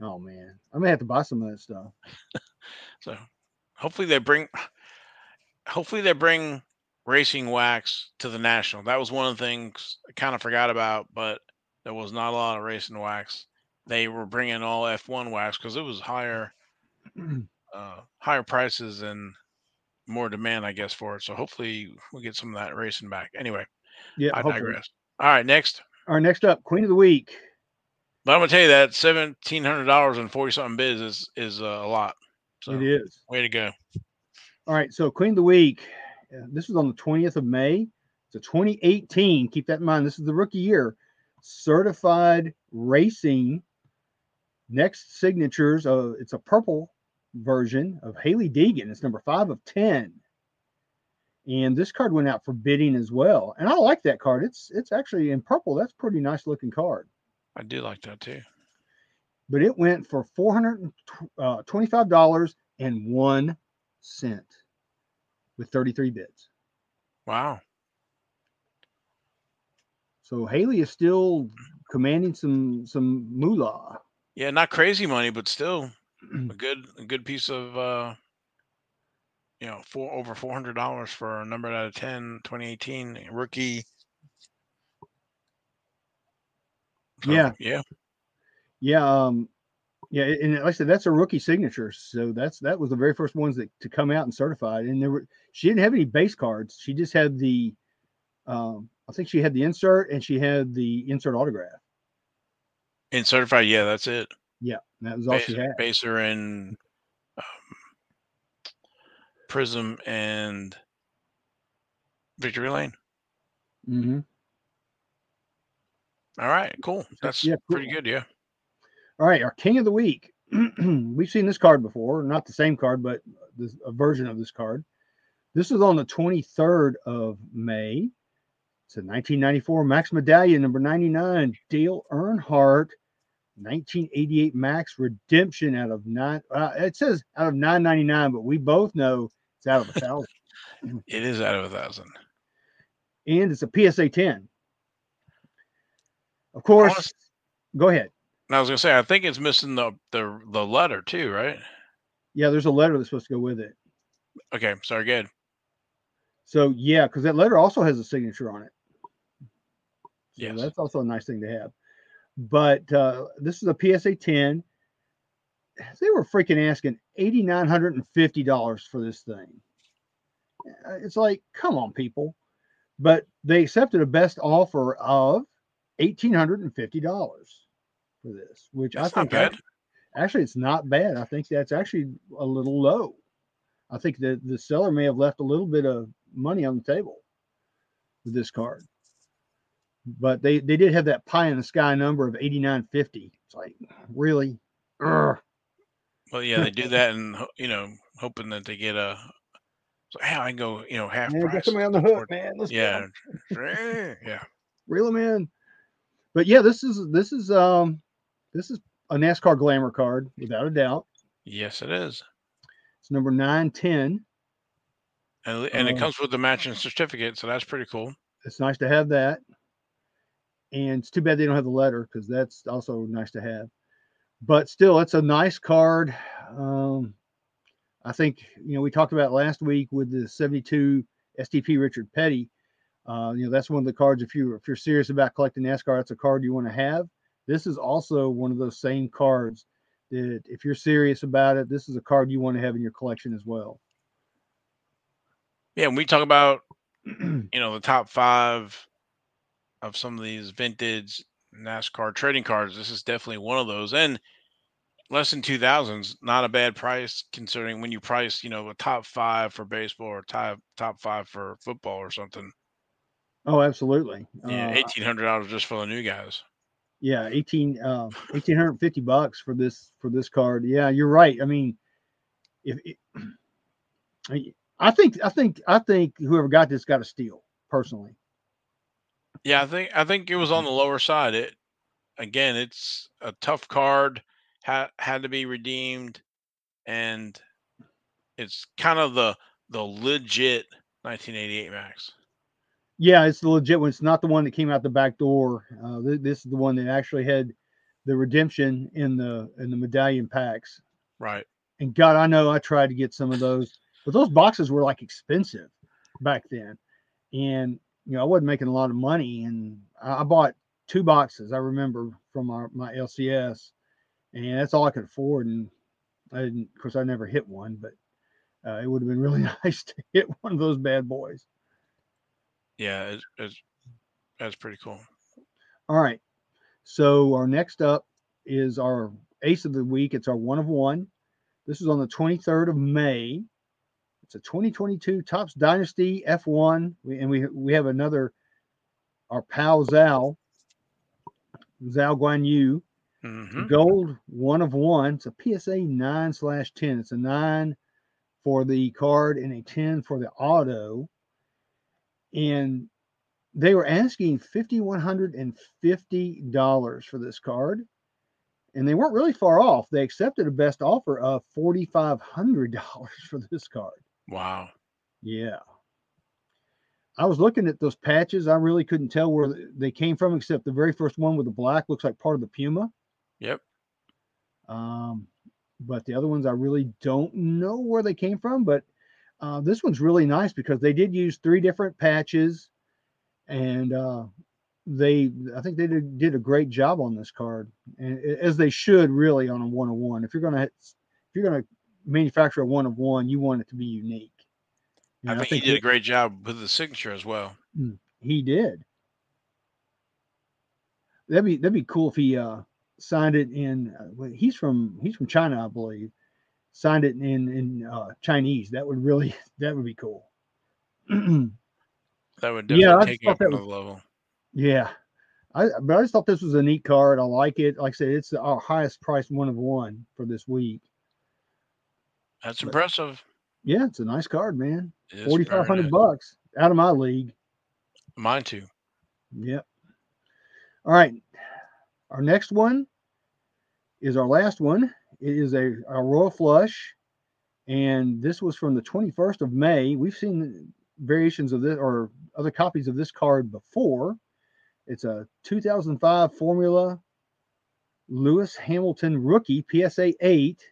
Oh man, I may have to buy some of that stuff. So hopefully they bring hopefully they bring racing wax to the national. That was one of the things I kind of forgot about, but there was not a lot of racing wax. They were bringing all F1 wax because it was higher uh, higher prices and more demand, I guess, for it. So hopefully we'll get some of that racing back. Anyway, yeah, I hopefully. digress. All right, next. All right, next up, Queen of the Week. But I'm gonna tell you that seventeen hundred dollars and forty something bids is is uh, a lot. So It is. way to go. All right, so Queen of the Week. uh, This was on the 20th of May. It's a 2018. Keep that in mind. This is the rookie year. Certified Racing. Next signatures. Uh, it's a purple version of Hailie Deegan. It's number five of 10. And this card went out for bidding as well. And I like that card. It's it's actually in purple. That's a pretty nice looking card. I do like that too. But it went for four hundred uh, dollars and one cent with 33 bids. Wow. So Haley is still commanding some some moolah. Yeah, not crazy money, but still a good a good piece of uh you know, four over four hundred dollars for a number out of 10, 2018 rookie. So, Yeah. Yeah. Yeah, um, yeah, and like I said, that's a rookie signature. So that's that was the very first ones that to come out and certified. And there were she didn't have any base cards. She just had the um, I think she had the insert and she had the insert autograph. And certified, yeah, that's it. Yeah, that was all she Baser, had. Baser and um, Prizm and Victory Lane. hmm All right, cool. That's yeah, pretty good, yeah. All right, our king of the week. We've seen this card before, not the same card, but this, a version of this card. This is on the 23rd of May. It's a 1994 Maxx Medallion, number 99, Dale Earnhardt, 1988 Maxx Redemption out of nine. Uh, it says out of 999, but we both know it's out of a thousand, It is out of a thousand. and it's a PSA 10. Of course, Honest- go ahead. I was gonna say, I think it's missing the the the letter too, right? Yeah, there's a letter that's supposed to go with it. Okay, sorry, good. So yeah, because that letter also has a signature on it. So Yes. that's also a nice thing to have. But uh, this is a PSA 10. They were freaking asking eighty nine hundred and fifty dollars for this thing. Uh, It's like, come on, people. But they accepted a best offer of eighteen hundred and fifty dollars for this, which That's I think bad. act- actually it's not bad. I think that's actually a little low. I think that the seller may have left a little bit of money on the table with this card. But they they did have that pie in the sky number of 8950. It's like, really? Ugh. Well, yeah, they do that, and you know, hoping that they get a. So, hey, I can go, you know, half Man, price. get somebody on the hook, man. Let's Yeah, yeah. yeah. reel them in. But yeah, this is this is um this is a NASCAR glamour card without a doubt. Yes, it is, It's number 910. and it- and it Uh, comes with the matching certificate, so that's pretty cool. It's nice to have that. And it's too bad they don't have the letter because that's also nice to have. But still, it's a nice card. Um, I think you know we talked about last week with the 72 STP Richard Petty. Uh, you know that's one of the cards. If you if you're serious about collecting NASCAR, that's a card you want to have. This is also one of those same cards that if you're serious about it, this is a card you want to have in your collection as well. Yeah, when we talk about you know the top five of some of these vintage NASCAR trading cards, this is definitely one of those, and less than two thousands, not a bad price considering when you price, you know, a top five for baseball or top top five for football or something. oh, absolutely. Yeah, Uh, eighteen hundred dollars just for the new guys. yeah 18 uh 1850 bucks for this for this card yeah you're right i mean if it, I- i think i think i think whoever got this got a steal personally Yeah, I think I think it was on the lower side. It again, it's a tough card, had had to be redeemed, and it's kind of the the legit 1988 Maxx. yeah it's the legit one it's not the one that came out the back door uh th- this is the one that actually had the redemption in the in the medallion packs Right. and god i know i tried to get some of those but those boxes were like expensive back then and you know i wasn't making a lot of money and i, I bought two boxes i remember from our, my lcs and that's all i could afford and i didn't of course i never hit one but uh, it would have been really nice to hit one of those bad boys. Yeah, it's, it's that's pretty cool. all right so our next up is our ace of the week it's our one of one. This is on the 23rd of may It's a 2022 Topps Dynasty F1, we, and we we have another our pal Zal, Zal Guan Yu, hmm gold one of one. It's a PSA nine slash ten. It's a nine for the card and a ten for the auto, and they were asking fifty one hundred and fifty dollars for this card. And they weren't really far off. They accepted a best offer of forty five hundred dollars for this card. Wow. Yeah. I was looking at those patches. I really couldn't tell where they came from, except the very first one with the black looks like part of the Puma. Yep. Um, but the other ones, I really don't know where they came from. But uh, this one's really nice because they did use three different patches, and uh, they, I think they did, did a great job on this card, and as they should really on a one of one. If you're gonna, if you're gonna manufacture a one of one, you want it to be unique. I And think, he did a great job with the signature as well. he did. That'd be that'd be cool if he uh signed it in. Uh, he's from he's from China, I believe. Signed it in in uh, Chinese. That would really that would be cool. That would definitely Yeah, I take it up another level. yeah, I but I just thought this was a neat card. I like it. Like I said, it's our highest priced one of one for this week. That's But- impressive. Yeah, it's a nice card, man. Forty five hundred bucks out of my league. Mine too. Yep. All right. Our next one is our last one. It is a, a Royal Flush. And this was from the 21st of May. We've seen variations of this or other copies of this card before. It's a 2005 Formula Lewis Hamilton rookie PSA 8.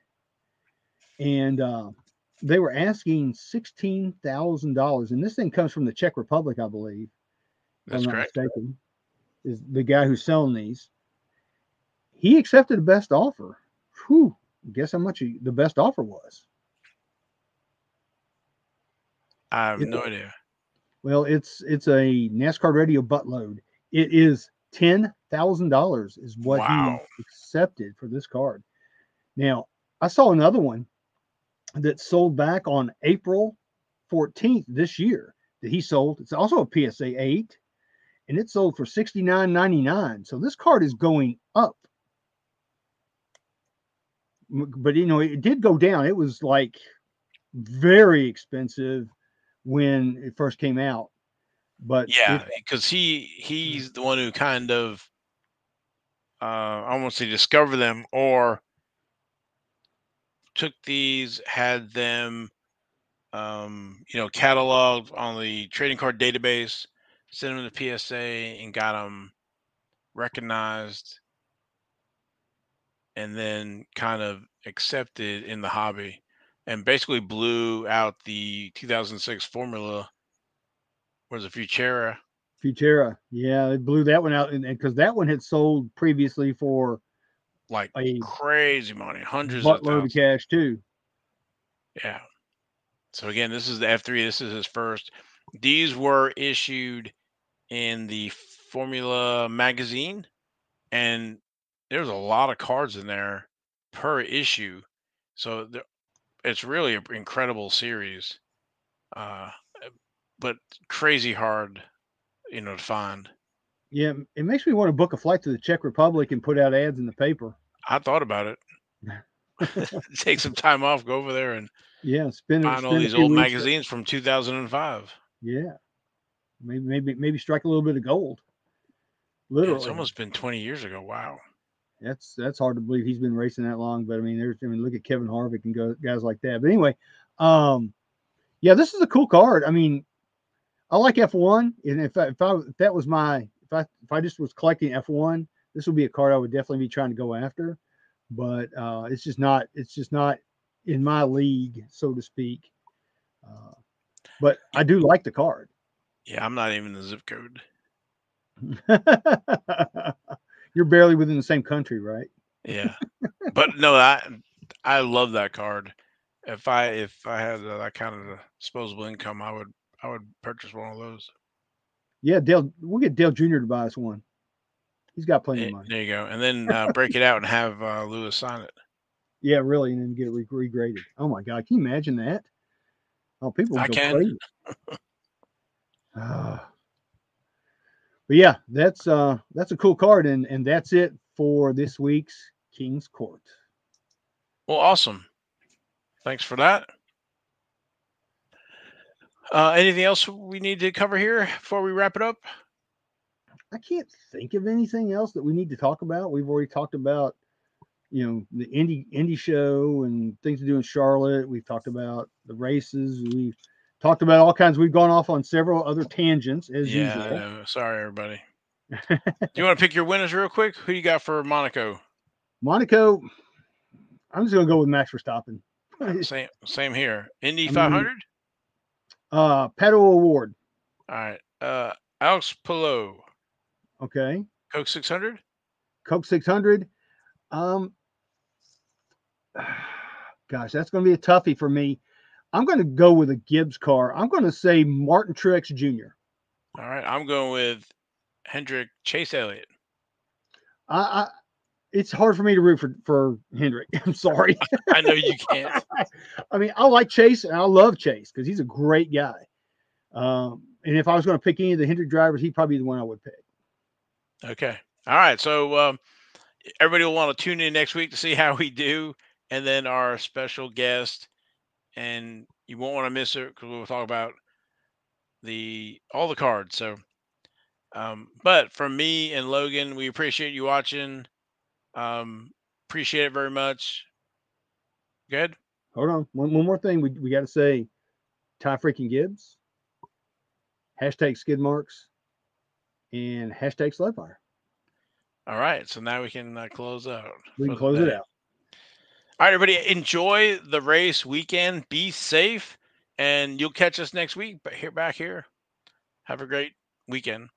And uh, they were asking $16,000. And this thing comes from the Czech Republic, I believe. That's I'm not correct. mistaken, is the guy who's selling these. He accepted the best offer. Whew. Guess how much he, the best offer was? I have Yeah. no idea. Well, it's it's a NASCAR radio buttload. It is ten thousand dollars is what Wow. he accepted for this card. Now, I saw another one that sold back on April 14th this year that he sold. It's also a PSA 8 and it sold for $69.99. So this card is going up. But you know, it did go down. It was like very expensive when it first came out. But Yeah, because he he's the one who kind of uh I won't say discover them or took these, had them um, you know, cataloged on the trading card database, sent them to PSA and got them recognized and then kind of accepted in the hobby and basically blew out the 2006 formula was a Futura Futera, yeah, it blew that one out, and because that one had sold previously for like a crazy money, hundreds of buttload of thousands. cash too. Yeah. So again, this is the F3. This is his first. These were issued in the Formula magazine, and there's a lot of cards in there per issue. So the, it's really an incredible series, uh, but crazy hard, you know, to find. Yeah, it makes me want to book a flight to the Czech Republic and put out ads in the paper. I thought about it. Take some time off, go over there and Yeah, spend find all spend a these old magazines from 2005. Yeah, maybe maybe maybe strike a little bit of gold. Yeah, Literally, It's almost been 20 years ago. Wow. that's that's hard to believe he's been racing that long. But I mean, there's I mean, look at Kevin Harvick and go, guys like that. But anyway, um, yeah, this is a cool card. I mean, I like F1, and if I, if I if that was my if I if I just was collecting F1, this would be a card I would definitely be trying to go after. But uh, it's just not it's just not in my league, so to speak. Uh, but I do like the card. Yeah, I'm not even the zip code. You're barely within the same country, right? Yeah, but no, I I love that card. If I if I had that kind of disposable income, I would I would purchase one of those. Yeah, Dale. We'll get Dale Jr. to buy us one. He's got plenty of money. There you go, and then uh, break it out and have uh, Lewis sign it. Yeah, really, and then get it re- regraded. Oh my God, can you imagine that? Oh, people I can. crazy. Ah. but yeah, that's uh that's a cool card, and and that's it for this week's King's Court. Well, awesome. Thanks for that. Uh, anything else we need to cover here before we wrap it up? I can't think of anything else that we need to talk about. We've already talked about, you know, the Indy Indy show and things to do in Charlotte. We've talked about the races. We've talked about all kinds. We've gone off on several other tangents as yeah, usual. Sorry, everybody. Do you want to pick your winners real quick? Who you got for Monaco? Monaco, I'm just gonna go with Max Verstappen. Same, same here. Indy I mean- 500. Uh, Pato O'Ward. All right. Uh, Alex Palou, Okay, Coke 600. Coke 600. Um, gosh, that's gonna be a toughie for me. I'm gonna go with a Gibbs car. I'm gonna say Martin Truex Jr. All right. I'm going with Hendrick Chase Elliott. I, I it's hard for me to root for for Hendrick. I'm sorry. I know you can't. I mean, I like Chase and I love Chase because he's a great guy. Um, and if I was going to pick any of the Hendrick drivers, he'd probably be the one I would pick. Okay. All right. So um, everybody will want to tune in next week to see how we do, and then our special guest, and you won't want to miss it because we'll talk about the all the cards. So, um, but from me and Logan, we appreciate you watching. Um, appreciate it very much. Good. Hold on, one, one more thing we, we got to say: Ty freaking Gibbs. Hashtag skid marks. and hashtag Slowfire. All right, so now we can uh, close out. We can close it out. All right, everybody, enjoy the race weekend. Be safe, and you'll catch us next week. But here, back here, have a great weekend.